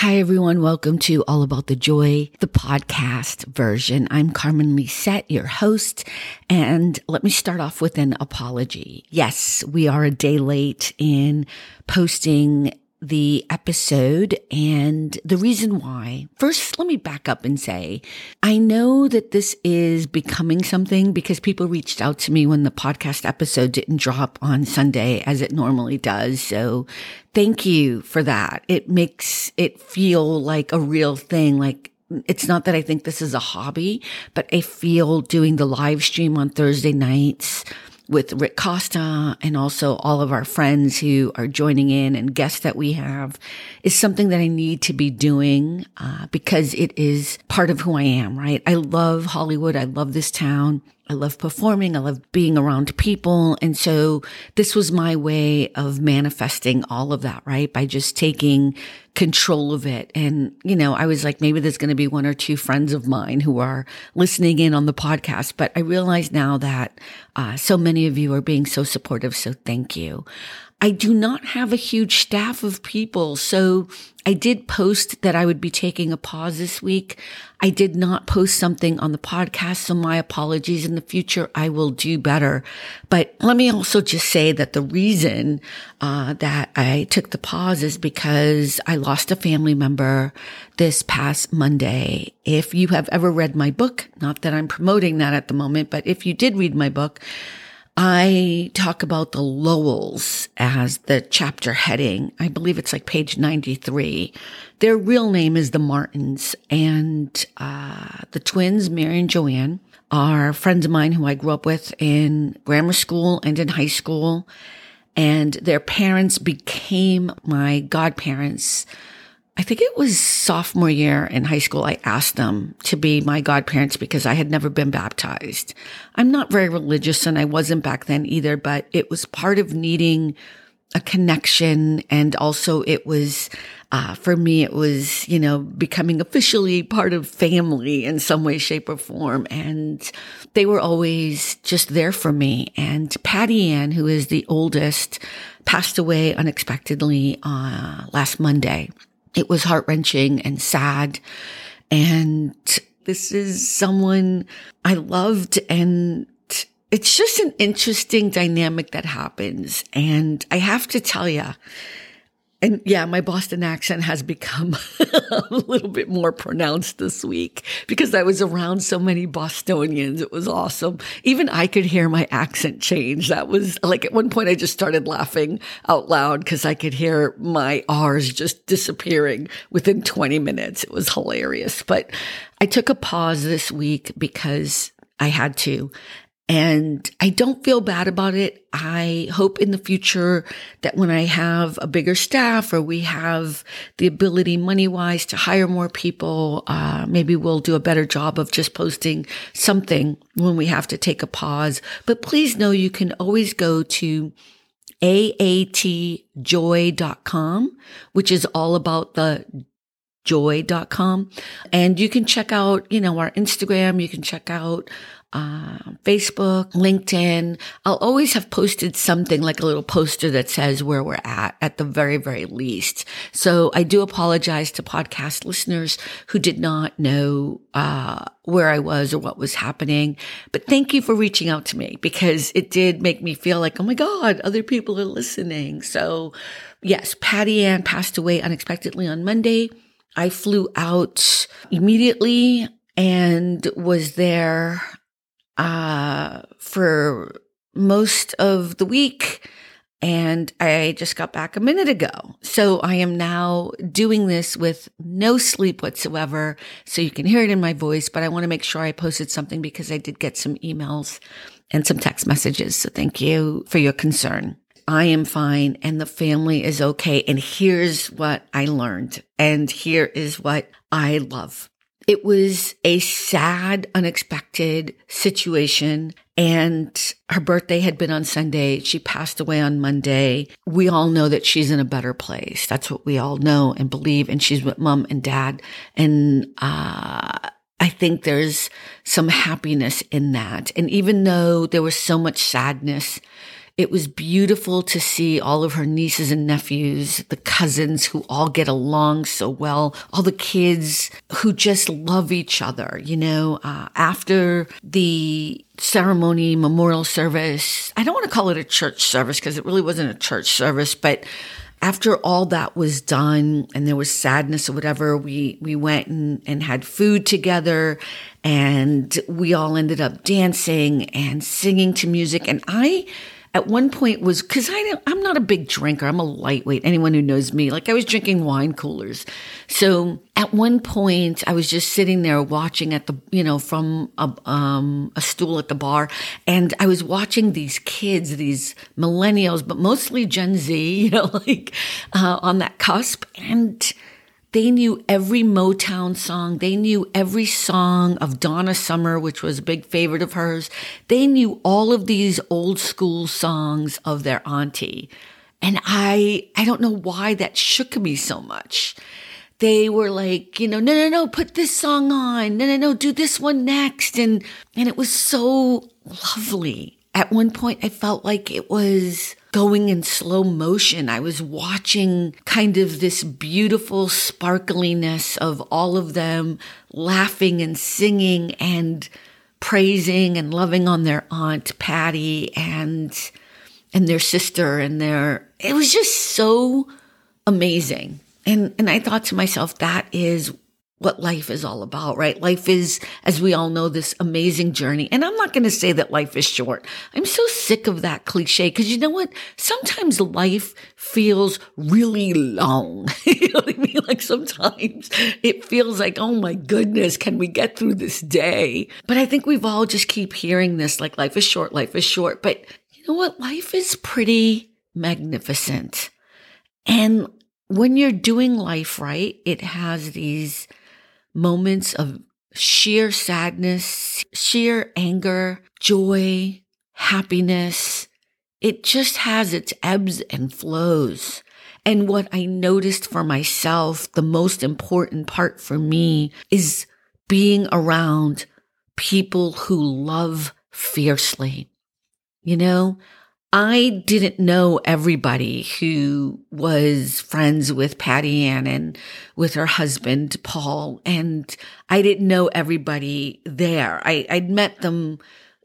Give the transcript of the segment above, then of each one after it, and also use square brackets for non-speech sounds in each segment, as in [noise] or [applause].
Hi, everyone. Welcome to All About the Joy, the podcast version. I'm Carmen Lezeth, your host. And let me start off with an apology. Yes, we are a day late in posting the episode and the reason why. First, let me back up and say, I know that this is becoming something because people reached out to me when the podcast episode didn't drop on Sunday as it normally does. So thank you for that. It makes it feel like a real thing, like it's not that I think this is a hobby, but I feel doing the live stream on Thursday nights with Rick Costa and also all of our friends who are joining in and guests that we have is something that I need to be doing uh, because it is part of who I am, right? I love Hollywood. I love this town. I love performing. I love being around people. And so this was my way of manifesting all of that, right? By just taking control of it. And, you know, I was like, maybe there's going to be one or two friends of mine who are listening in on the podcast. But I realize now that uh, so many of you are being so supportive. So thank you. I do not have a huge staff of people. So I did post that I would be taking a pause this week. I did not post something on the podcast. So my apologies in the future. I will do better. But let me also just say that the reason uh, that I took the pause is because I lost a family member this past Monday. If you have ever read my book, not that I'm promoting that at the moment, but if you did read my book, I talk about the Lowells as the chapter heading. I believe it's like page 93. Their real name is the Martins and, uh, the twins, Mary and Joanne are friends of mine who I grew up with in grammar school and in high school. And their parents became my godparents I think it was sophomore year in high school. I asked them to be my godparents because I had never been baptized. I'm not very religious and I wasn't back then either, but it was part of needing a connection. And also it was, uh, for me, it was, you know, becoming officially part of family in some way, shape or form. And they were always just there for me. And Patty Ann, who is the oldest, passed away unexpectedly, uh, last Monday. It was heart wrenching and sad. And this is someone I loved and it's just an interesting dynamic that happens. And I have to tell you, and yeah, my Boston accent has become [laughs] a little bit more pronounced this week because I was around so many Bostonians. It was awesome. Even I could hear my accent change. That was like at one point I just started laughing out loud because I could hear my R's just disappearing within 20 minutes. It was hilarious. But I took a pause this week because I had to. And I don't feel bad about it. I hope in the future that when I have a bigger staff or we have the ability money wise to hire more people, uh, maybe we'll do a better job of just posting something when we have to take a pause. But please know you can always go to aatjoy.com, which is all about the joy.com. And you can check out, you know, our Instagram. You can check out uh, Facebook, LinkedIn. I'll always have posted something like a little poster that says where we're at, at the very, very least. So I do apologize to podcast listeners who did not know, uh, where I was or what was happening. But thank you for reaching out to me because it did make me feel like, oh my God, other people are listening. So yes, Patty Ann passed away unexpectedly on Monday. I flew out immediately and was there uh, for most of the week. And I just got back a minute ago. So I am now doing this with no sleep whatsoever. So you can hear it in my voice, but I want to make sure I posted something because I did get some emails and some text messages. So thank you for your concern. I am fine and the family is okay. And here's what I learned. And here is what I love. It was a sad, unexpected situation. And her birthday had been on Sunday. She passed away on Monday. We all know that she's in a better place. That's what we all know and believe. And she's with mom and dad. And, uh, I think there's some happiness in that. And even though there was so much sadness, It was beautiful to see all of her nieces and nephews, the cousins who all get along so well, all the kids who just love each other. You know, uh, after the ceremony, memorial service, I don't want to call it a church service because it really wasn't a church service, but after all that was done and there was sadness or whatever, we, we went and, and had food together and we all ended up dancing and singing to music. And I, at one point was because I'm not a big drinker. I'm a lightweight. Anyone who knows me, like I was drinking wine coolers. So at one point, I was just sitting there watching at the you know from a um, a stool at the bar, and I was watching these kids, these millennials, but mostly Gen Z, [laughs] you know, like uh, on that cusp, and they knew every Motown song. They knew every song of Donna Summer, which was a big favorite of hers. They knew all of these old school songs of their auntie. And I, I don't know why that shook me so much. They were like, you know, no, no, no, put this song on. No, no, no, do this one next. And, and it was so lovely. At one point, I felt like it was going in slow motion. I was watching kind of this beautiful sparkliness of all of them laughing and singing and praising and loving on their aunt Patty Ann and their sister and their it was just so amazing. And and I thought to myself that is what life is all about, right? Life is, as we all know, this amazing journey. And I'm not going to say that life is short. I'm so sick of that cliche because you know what? Sometimes life feels really long. [laughs] you know what I mean? Like sometimes it feels like, oh my goodness, can we get through this day? But I think we've all just keep hearing this like life is short, life is short. But you know what? Life is pretty magnificent. And when you're doing life right, it has these moments of sheer sadness, sheer anger, joy, happiness. It just has its ebbs and flows. And what I noticed for myself, the most important part for me is being around people who love fiercely. You know, I didn't know everybody who was friends with Patty Ann and with her husband, Paul. And I didn't know everybody there. I, I'd met them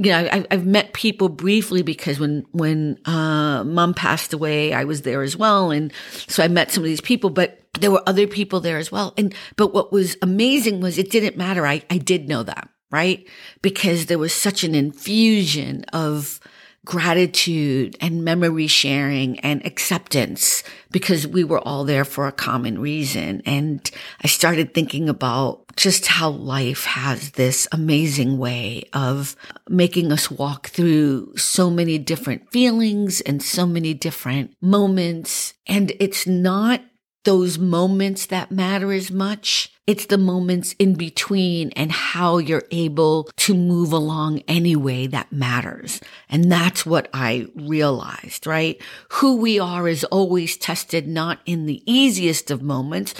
you know, I've, I've met people briefly because when, when, uh, mom passed away, I was there as well. And so I met some of these people, but there were other people there as well. And, but what was amazing was it didn't matter. I, I did know them, right? Because there was such an infusion of, gratitude and memory sharing and acceptance because we were all there for a common reason. And I started thinking about just how life has this amazing way of making us walk through so many different feelings and so many different moments. And it's not those moments that matter as much. It's the moments in between and how you're able to move along anyway that matters. And that's what I realized, right? Who we are is always tested not in the easiest of moments.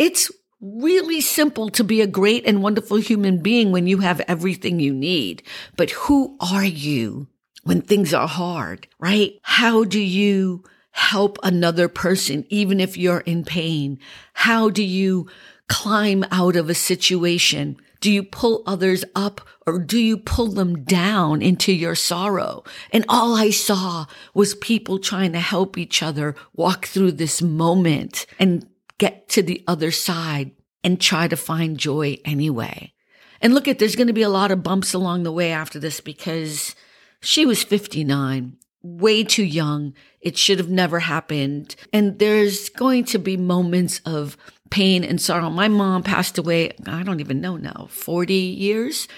It's really simple to be a great and wonderful human being when you have everything you need. But who are you when things are hard, right? How do you help another person, even if you're in pain? How do you climb out of a situation? Do you pull others up or do you pull them down into your sorrow? And all I saw was people trying to help each other walk through this moment and get to the other side and try to find joy anyway. And look at, there's going to be a lot of bumps along the way after this because she was 59 way too young. It should have never happened. And there's going to be moments of pain and sorrow. My mom passed away, I don't even know now, 40 years.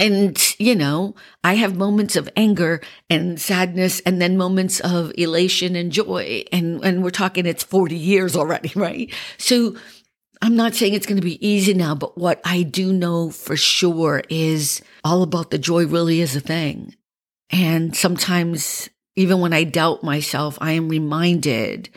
And, you know, I have moments of anger and sadness and then moments of elation and joy. And, and we're talking it's 40 years already, [laughs] right? So I'm not saying it's going to be easy now, but what I do know for sure is all about the joy really is a thing. And sometimes even when I doubt myself, I am reminded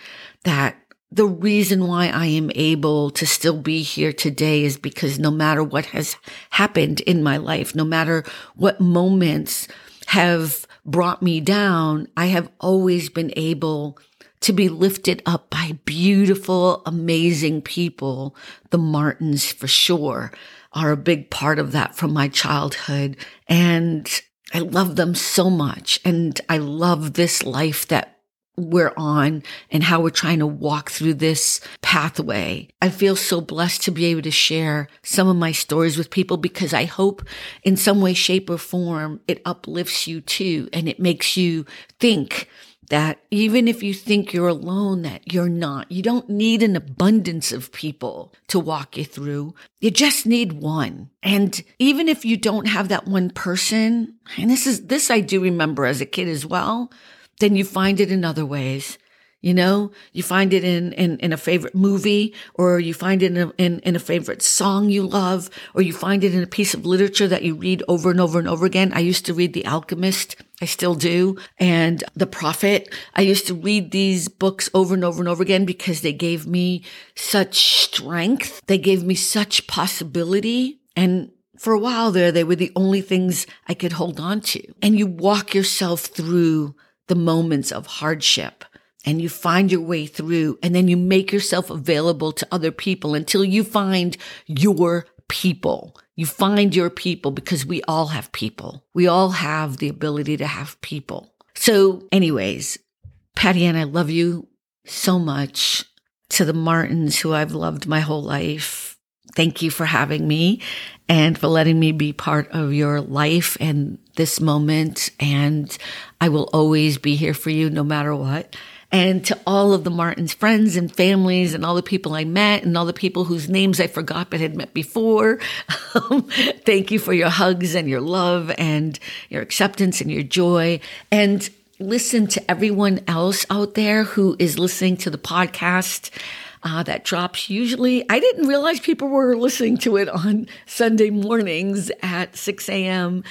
that the reason why I am able to still be here today is because no matter what has happened in my life, no matter what moments have brought me down, I have always been able to be lifted up by beautiful, amazing people. The Martins, for sure, are a big part of that from my childhood. And I love them so much. And I love this life that we're on and how we're trying to walk through this pathway. I feel so blessed to be able to share some of my stories with people because I hope in some way, shape or form, it uplifts you too. And it makes you think that even if you think you're alone, that you're not. You don't need an abundance of people to walk you through. You just need one. And even if you don't have that one person, and this is, this I do remember as a kid as well, then you find it in other ways. You know, you find it in, in, in a favorite movie or you find it in a, in, in a favorite song you love or you find it in a piece of literature that you read over and over and over again. I used to read The Alchemist. I still do. And The Prophet. I used to read these books over and over and over again because they gave me such strength. They gave me such possibility. And for a while there, they were the only things I could hold on to. And you walk yourself through the moments of hardship and you find your way through and then you make yourself available to other people until you find your people. You find your people because we all have people. We all have the ability to have people. So anyways, Patty Ann, I love you so much. To the Martins who I've loved my whole life. Thank you for having me and for letting me be part of your life and this moment. And I will always be here for you no matter what and to all of the Martin's friends and families and all the people I met and all the people whose names I forgot but had met before. [laughs] thank you for your hugs and your love and your acceptance and your joy. And listen to everyone else out there who is listening to the podcast. Uh, that drops usually. I didn't realize people were listening to it on Sunday mornings at 6 a.m.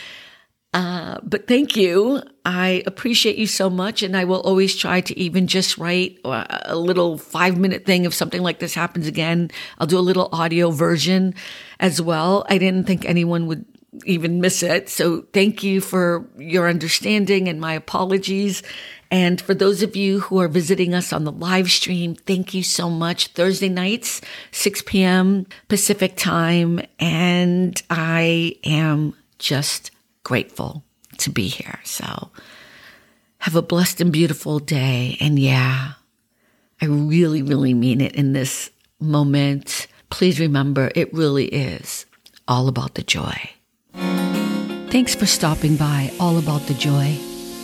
Uh, but thank you. I appreciate you so much. And I will always try to even just write a little five minute thing if something like this happens again. I'll do a little audio version as well. I didn't think anyone would even miss it. So thank you for your understanding and my apologies. And for those of you who are visiting us on the live stream, thank you so much. Thursday nights, 6 p.m. Pacific time. And I am just grateful to be here. So have a blessed and beautiful day. And yeah, I really, really mean it in this moment. Please remember, it really is all about the joy. Thanks for stopping by All About the Joy.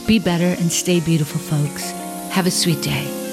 Be better and stay beautiful, folks. Have a sweet day.